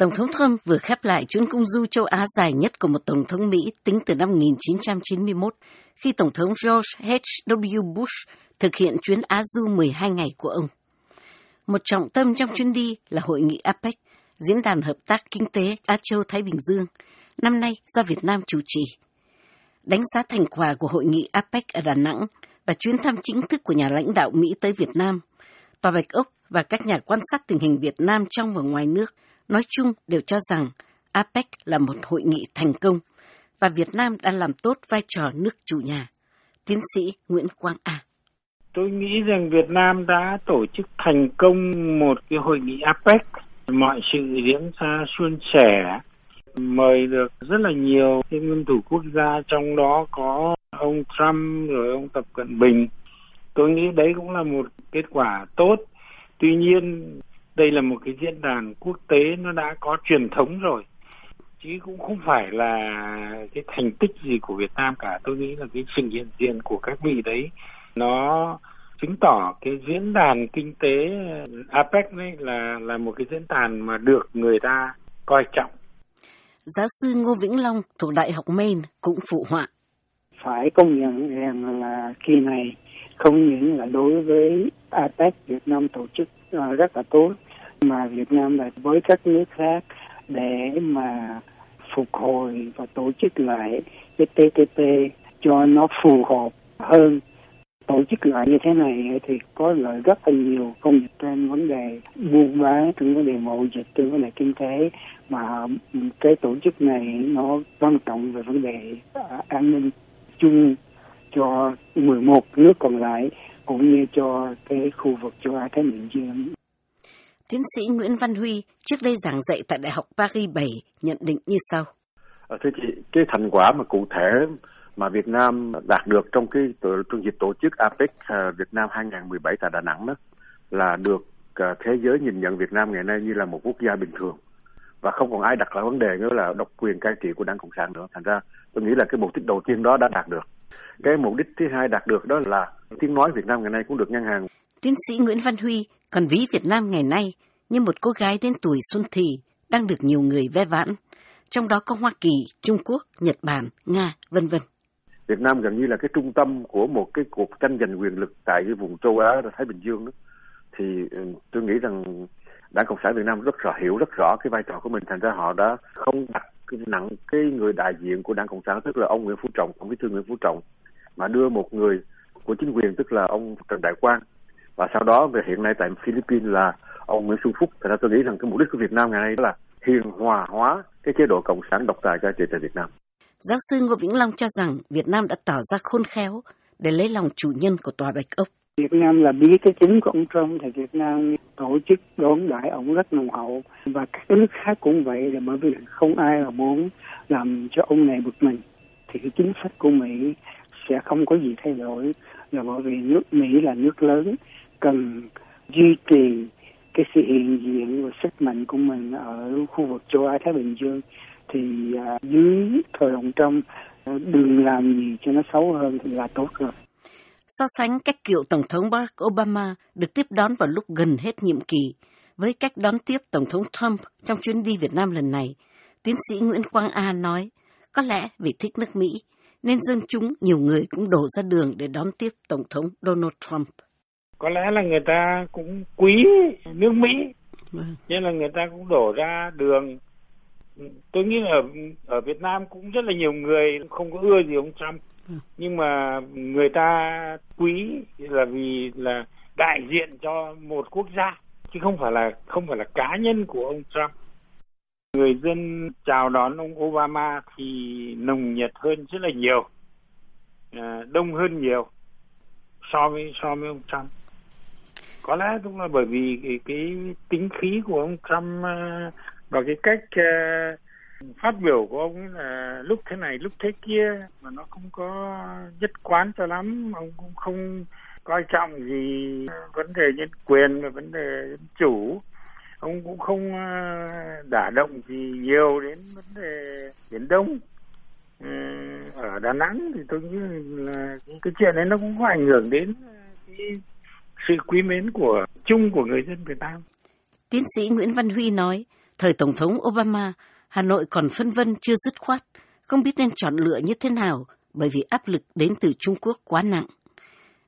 Tổng thống Trump vừa khép lại chuyến công du châu Á dài nhất của một Tổng thống Mỹ tính từ năm 1991, khi Tổng thống George H.W. Bush thực hiện chuyến Á du 12 ngày của ông. Một trọng tâm trong chuyến đi là hội nghị APEC, Diễn đàn Hợp tác Kinh tế Á Châu-Thái Bình Dương, năm nay do Việt Nam chủ trì. Đánh giá thành quả của hội nghị APEC ở Đà Nẵng và chuyến thăm chính thức của nhà lãnh đạo Mỹ tới Việt Nam, Tòa Bạch Ốc và các nhà quan sát tình hình Việt Nam trong và ngoài nước nói chung đều cho rằng APEC là một hội nghị thành công và Việt Nam đã làm tốt vai trò nước chủ nhà. Tiến sĩ Nguyễn Quang A. Tôi nghĩ rằng Việt Nam đã tổ chức thành công một cái hội nghị APEC. Mọi sự diễn ra suôn sẻ, mời được rất là nhiều cái nguyên thủ quốc gia trong đó có ông Trump rồi ông Tập Cận Bình. Tôi nghĩ đấy cũng là một kết quả tốt. Tuy nhiên đây là một cái diễn đàn quốc tế nó đã có truyền thống rồi chứ cũng không phải là cái thành tích gì của Việt Nam cả tôi nghĩ là cái sự hiện diện của các vị đấy nó chứng tỏ cái diễn đàn kinh tế APEC đấy là là một cái diễn đàn mà được người ta coi trọng. Giáo sư Ngô Vĩnh Long thuộc Đại học Maine cũng phụ họa. Phải công nhận rằng là kỳ này không những là đối với APEC Việt Nam tổ chức uh, rất là tốt mà Việt Nam là với các nước khác để mà phục hồi và tổ chức lại cái TPP cho nó phù hợp hơn tổ chức lại như thế này thì có lợi rất là nhiều công việc trên vấn đề buôn bán, trên vấn đề mậu dịch, trên vấn đề kinh tế mà cái tổ chức này nó quan trọng về vấn đề an ninh chung cho 11 nước còn lại, cũng như cho cái khu vực châu Á Thái Bình Dương. Tiến sĩ Nguyễn Văn Huy trước đây giảng dạy tại Đại học Paris 7 nhận định như sau. Ờ, thưa chị, cái thành quả mà cụ thể mà Việt Nam đạt được trong cái trong dịp tổ chức APEC ờ, Việt Nam 2017 tại Đà Nẵng đó là được ờ, thế giới nhìn nhận Việt Nam ngày nay như là một quốc gia bình thường và không còn ai đặt lại vấn đề nữa là độc quyền cai trị của Đảng Cộng sản nữa. Thành ra tôi nghĩ là cái mục đích đầu tiên đó đã đạt được. Cái mục đích thứ hai đạt được đó là tiếng nói Việt Nam ngày nay cũng được ngân hàng. Tiến sĩ Nguyễn Văn Huy còn ví Việt Nam ngày nay như một cô gái đến tuổi xuân thì đang được nhiều người ve vãn, trong đó có Hoa Kỳ, Trung Quốc, Nhật Bản, Nga, vân vân. Việt Nam gần như là cái trung tâm của một cái cuộc tranh giành quyền lực tại cái vùng châu Á Thái Bình Dương đó. Thì ừ, tôi nghĩ rằng Đảng Cộng sản Việt Nam rất rõ hiểu rất rõ cái vai trò của mình thành ra họ đã không đặt cái nặng cái người đại diện của Đảng Cộng sản tức là ông Nguyễn Phú Trọng, ông Bí thư Nguyễn Phú Trọng mà đưa một người của chính quyền tức là ông Trần Đại Quang và sau đó về hiện nay tại Philippines là ông Nguyễn Xuân Phúc. Thành ra tôi nghĩ rằng cái mục đích của Việt Nam ngày nay đó là hiền hòa hóa cái chế độ cộng sản độc tài cai trị tại Việt Nam. Giáo sư Ngô Vĩnh Long cho rằng Việt Nam đã tỏ ra khôn khéo để lấy lòng chủ nhân của tòa Bạch Ốc. Việt Nam là biết cái chính của ông Trump thì Việt Nam tổ chức đón đãi ông rất nồng hậu và các nước khác cũng vậy là bởi vì không ai là muốn làm cho ông này bực mình thì cái chính sách của Mỹ sẽ không có gì thay đổi là bởi vì nước Mỹ là nước lớn cần duy trì cái sự hiện diện và sức mạnh của mình ở khu vực châu Á Thái Bình Dương thì à, dưới thời ông Trump à, đừng làm gì cho nó xấu hơn thì là tốt rồi. So sánh cách cựu Tổng thống Barack Obama được tiếp đón vào lúc gần hết nhiệm kỳ với cách đón tiếp Tổng thống Trump trong chuyến đi Việt Nam lần này, tiến sĩ Nguyễn Quang A nói, có lẽ vì thích nước Mỹ, nên dân chúng nhiều người cũng đổ ra đường để đón tiếp Tổng thống Donald Trump có lẽ là người ta cũng quý nước Mỹ. Vâng. nên là người ta cũng đổ ra đường. Tôi nghĩ là ở, ở Việt Nam cũng rất là nhiều người không có ưa gì ông Trump. Vâng. nhưng mà người ta quý là vì là đại diện cho một quốc gia chứ không phải là không phải là cá nhân của ông Trump. Người dân chào đón ông Obama thì nồng nhiệt hơn rất là nhiều à, đông hơn nhiều so với so với ông Trump có lẽ cũng là bởi vì cái, cái tính khí của ông Trump ờ, và cái cách ờ, phát biểu của ông là lúc thế này lúc thế kia mà nó không có nhất quán cho lắm. Ông cũng không coi trọng gì vấn đề nhân quyền và vấn đề dân chủ. Ông cũng không ờ, đả động gì nhiều đến vấn đề biển đông. Ở Đà Nẵng thì tôi nghĩ là cái chuyện đấy nó cũng có ảnh hưởng đến cái sự quý mến của chung của người dân Việt Nam. Tiến sĩ Nguyễn Văn Huy nói, Thời Tổng thống Obama, Hà Nội còn phân vân chưa dứt khoát, không biết nên chọn lựa như thế nào bởi vì áp lực đến từ Trung Quốc quá nặng.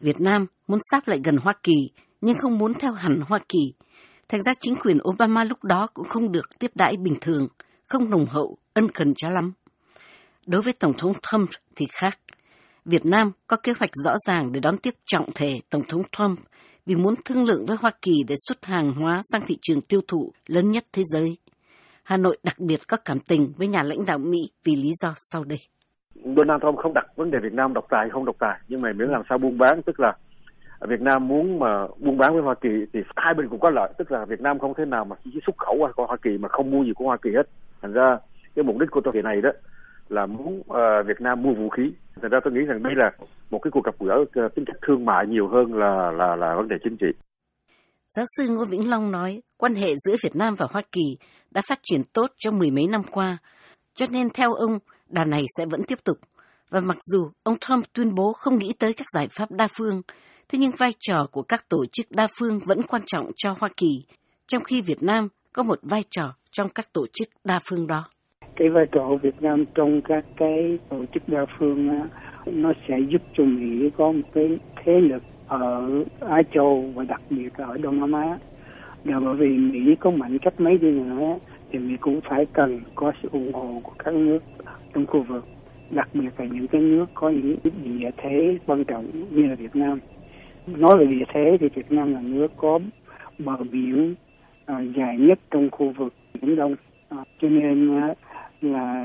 Việt Nam muốn sáp lại gần Hoa Kỳ nhưng không muốn theo hẳn Hoa Kỳ. Thành ra chính quyền Obama lúc đó cũng không được tiếp đãi bình thường, không nồng hậu, ân cần cho lắm. Đối với Tổng thống Trump thì khác. Việt Nam có kế hoạch rõ ràng để đón tiếp trọng thể Tổng thống Trump vì muốn thương lượng với Hoa Kỳ để xuất hàng hóa sang thị trường tiêu thụ lớn nhất thế giới. Hà Nội đặc biệt có cảm tình với nhà lãnh đạo Mỹ vì lý do sau đây. Donald Trump không đặt vấn đề Việt Nam độc tài không độc tài nhưng mà miễn làm sao buôn bán tức là Việt Nam muốn mà buôn bán với Hoa Kỳ thì hai bên cũng có lợi tức là Việt Nam không thể nào mà chỉ xuất khẩu qua Hoa Kỳ mà không mua gì của Hoa Kỳ hết thành ra cái mục đích của tôi kỳ này đó là muốn uh, Việt Nam mua vũ khí thành ra tôi nghĩ rằng đây là một cái cuộc gặp gỡ uh, tính chất thương mại nhiều hơn là là là vấn đề chính trị Giáo sư Ngô Vĩnh Long nói, quan hệ giữa Việt Nam và Hoa Kỳ đã phát triển tốt trong mười mấy năm qua, cho nên theo ông, đà này sẽ vẫn tiếp tục. Và mặc dù ông Trump tuyên bố không nghĩ tới các giải pháp đa phương, thế nhưng vai trò của các tổ chức đa phương vẫn quan trọng cho Hoa Kỳ, trong khi Việt Nam có một vai trò trong các tổ chức đa phương đó. Cái vai trò của Việt Nam trong các cái tổ chức đa phương nó sẽ giúp cho Mỹ có một cái thế lực ở Á Châu và đặc biệt là ở Đông Nam Á. Và bởi vì Mỹ có mạnh cách mấy đi nữa thì Mỹ cũng phải cần có sự ủng hộ của các nước trong khu vực, đặc biệt là những cái nước có những địa thế quan trọng như là Việt Nam. Nói về địa thế thì Việt Nam là nước có bờ biển à, dài nhất trong khu vực Biển Đông. À, cho nên à, là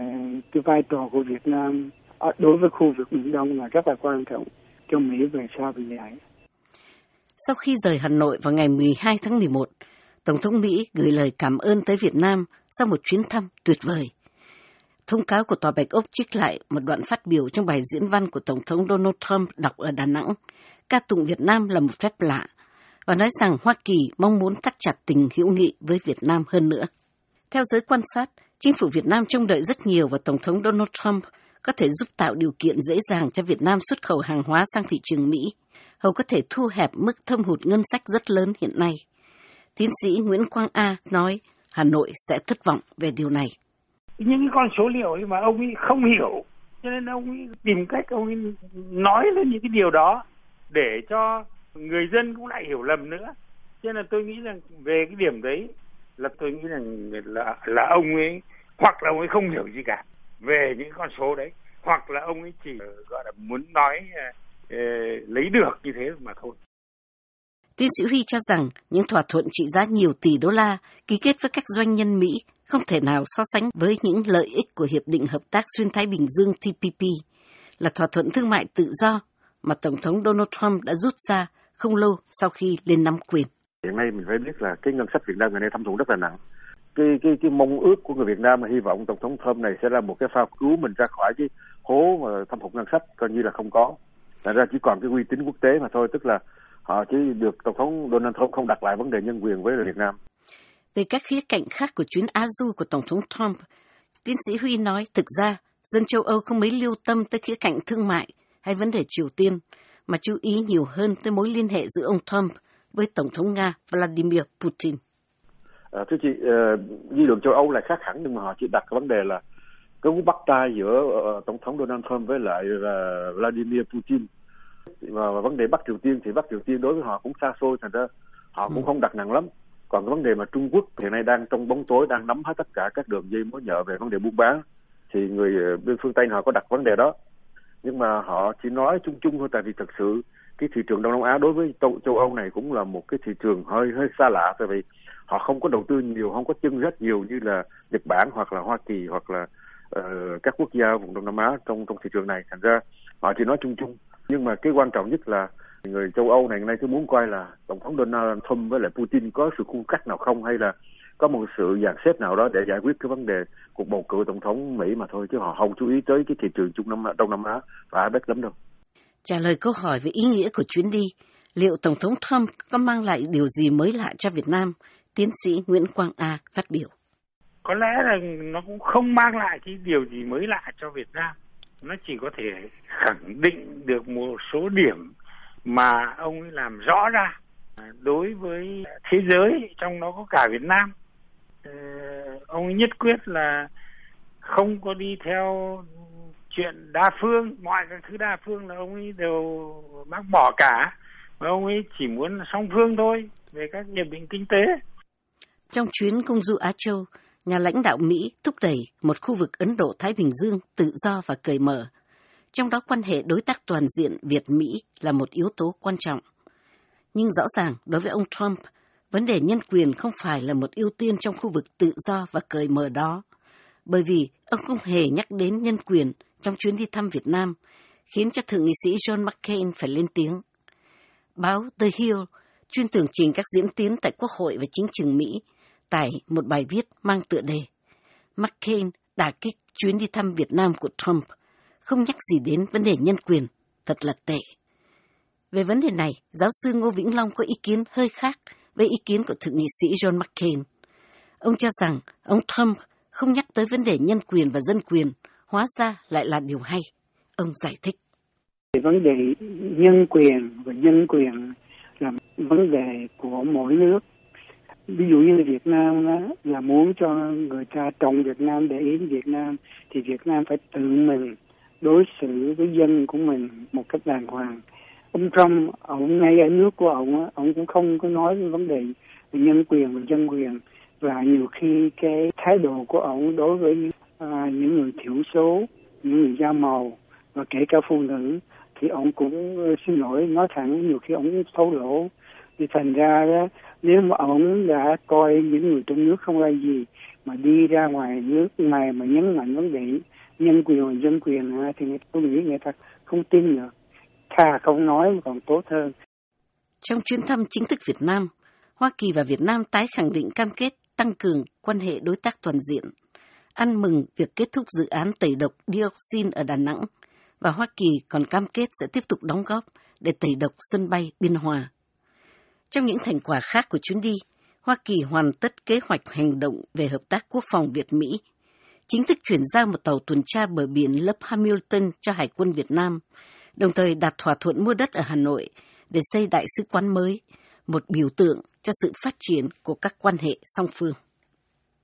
cái vai trò của Việt Nam À, đối với khu vực Biển Đông là rất là quan trọng cho Mỹ về sau về dài. Sau khi rời Hà Nội vào ngày 12 tháng 11, Tổng thống Mỹ gửi lời cảm ơn tới Việt Nam sau một chuyến thăm tuyệt vời. Thông cáo của Tòa Bạch Ốc trích lại một đoạn phát biểu trong bài diễn văn của Tổng thống Donald Trump đọc ở Đà Nẵng, ca tụng Việt Nam là một phép lạ, và nói rằng Hoa Kỳ mong muốn thắt chặt tình hữu nghị với Việt Nam hơn nữa. Theo giới quan sát, chính phủ Việt Nam trông đợi rất nhiều vào Tổng thống Donald Trump có thể giúp tạo điều kiện dễ dàng cho Việt Nam xuất khẩu hàng hóa sang thị trường Mỹ hầu có thể thu hẹp mức thâm hụt ngân sách rất lớn hiện nay. Tiến sĩ Nguyễn Quang A nói Hà Nội sẽ thất vọng về điều này. Những con số liệu mà ông ấy không hiểu, cho nên ông ấy tìm cách ông ấy nói lên những cái điều đó để cho người dân cũng lại hiểu lầm nữa. Cho nên tôi nghĩ rằng về cái điểm đấy là tôi nghĩ rằng là là ông ấy hoặc là ông ấy không hiểu gì cả về những con số đấy hoặc là ông ấy chỉ gọi là muốn nói lấy được như thế mà thôi. Tiến sĩ Huy cho rằng những thỏa thuận trị giá nhiều tỷ đô la ký kết với các doanh nhân Mỹ không thể nào so sánh với những lợi ích của Hiệp định Hợp tác Xuyên Thái Bình Dương TPP, là thỏa thuận thương mại tự do mà Tổng thống Donald Trump đã rút ra không lâu sau khi lên nắm quyền. Hiện nay mình phải biết là cái ngân sách Việt Nam ngày nay thâm thủng rất là nặng. Cái cái cái mong ước của người Việt Nam mà hy vọng Tổng thống Trump này sẽ là một cái phao cứu mình ra khỏi cái hố mà thâm hụt ngân sách coi như là không có. Thành ra chỉ còn cái uy tín quốc tế mà thôi, tức là họ chỉ được Tổng thống Donald Trump không đặt lại vấn đề nhân quyền với Việt Nam. Về các khía cạnh khác của chuyến Á Du của Tổng thống Trump, tiến sĩ Huy nói thực ra dân châu Âu không mấy lưu tâm tới khía cạnh thương mại hay vấn đề Triều Tiên, mà chú ý nhiều hơn tới mối liên hệ giữa ông Trump với Tổng thống Nga Vladimir Putin. À, thưa chị, uh, dư luận châu Âu là khác hẳn nhưng mà họ chỉ đặt cái vấn đề là cái cú bắt tay giữa uh, tổng thống Donald Trump với lại uh, Vladimir Putin. Và, và vấn đề Bắc Triều Tiên thì Bắc Triều Tiên đối với họ cũng xa xôi thành ra họ cũng ừ. không đặt nặng lắm. Còn cái vấn đề mà Trung Quốc hiện nay đang trong bóng tối đang nắm hết tất cả các đường dây mối nhợ về vấn đề buôn bán thì người bên phương Tây họ có đặt vấn đề đó. Nhưng mà họ chỉ nói chung chung thôi tại vì thật sự cái thị trường Đông Nam Á đối với châu, châu Âu này cũng là một cái thị trường hơi hơi xa lạ tại vì họ không có đầu tư nhiều không có chân rất nhiều như là Nhật Bản hoặc là Hoa Kỳ hoặc là uh, các quốc gia vùng Đông Nam Á trong trong thị trường này thành ra họ chỉ nói chung chung nhưng mà cái quan trọng nhất là người châu Âu này nay cứ muốn coi là tổng thống Donald Trump với lại Putin có sự cung cách nào không hay là có một sự dàn xếp nào đó để giải quyết cái vấn đề cuộc bầu cử tổng thống Mỹ mà thôi chứ họ không chú ý tới cái thị trường Trung Nam Đông Nam Á và APEC lắm đâu. Trả lời câu hỏi về ý nghĩa của chuyến đi, liệu Tổng thống Trump có mang lại điều gì mới lạ cho Việt Nam? Tiến sĩ Nguyễn Quang A phát biểu. Có lẽ là nó cũng không mang lại cái điều gì mới lạ cho Việt Nam. Nó chỉ có thể khẳng định được một số điểm mà ông ấy làm rõ ra. À, đối với thế giới, trong đó có cả Việt Nam. Ờ, ông ấy nhất quyết là không có đi theo chuyện đa phương. Mọi các thứ đa phương là ông ấy đều bác bỏ cả. Và ông ấy chỉ muốn song phương thôi, về các hiệp định kinh tế trong chuyến công du Á Châu, nhà lãnh đạo Mỹ thúc đẩy một khu vực Ấn Độ-Thái Bình Dương tự do và cởi mở. Trong đó quan hệ đối tác toàn diện Việt-Mỹ là một yếu tố quan trọng. Nhưng rõ ràng, đối với ông Trump, vấn đề nhân quyền không phải là một ưu tiên trong khu vực tự do và cởi mở đó, bởi vì ông không hề nhắc đến nhân quyền trong chuyến đi thăm Việt Nam, khiến cho Thượng nghị sĩ John McCain phải lên tiếng. Báo The Hill chuyên tường trình các diễn tiến tại Quốc hội và chính trường Mỹ tải một bài viết mang tựa đề McCain đả kích chuyến đi thăm Việt Nam của Trump, không nhắc gì đến vấn đề nhân quyền, thật là tệ. Về vấn đề này, giáo sư Ngô Vĩnh Long có ý kiến hơi khác với ý kiến của Thượng nghị sĩ John McCain. Ông cho rằng ông Trump không nhắc tới vấn đề nhân quyền và dân quyền, hóa ra lại là điều hay. Ông giải thích. Vấn đề nhân quyền và nhân quyền là vấn đề của mỗi nước ví dụ như Việt Nam đó, là muốn cho người ta trồng Việt Nam để ý Việt Nam thì Việt Nam phải tự mình đối xử với dân của mình một cách đàng hoàng. Ông Trump ông ngay ở nước của ông ông cũng không có nói về vấn đề về nhân quyền và dân quyền. Và nhiều khi cái thái độ của ông đối với à, những người thiểu số những người da màu và kể cả phụ nữ thì ông cũng xin lỗi nói thẳng nhiều khi ông thấu lỗ. Thì thành ra đó nếu mà ông đã coi những người trong nước không là gì mà đi ra ngoài nước này mà nhấn mạnh vấn đề nhân quyền và dân quyền thì tôi nghĩ người ta không tin được thà không nói mà còn tốt hơn trong chuyến thăm chính thức Việt Nam, Hoa Kỳ và Việt Nam tái khẳng định cam kết tăng cường quan hệ đối tác toàn diện, ăn mừng việc kết thúc dự án tẩy độc dioxin ở Đà Nẵng và Hoa Kỳ còn cam kết sẽ tiếp tục đóng góp để tẩy độc sân bay Biên Hòa. Trong những thành quả khác của chuyến đi, Hoa Kỳ hoàn tất kế hoạch hành động về hợp tác quốc phòng Việt-Mỹ, chính thức chuyển giao một tàu tuần tra bờ biển lớp Hamilton cho Hải quân Việt Nam, đồng thời đạt thỏa thuận mua đất ở Hà Nội để xây đại sứ quán mới, một biểu tượng cho sự phát triển của các quan hệ song phương.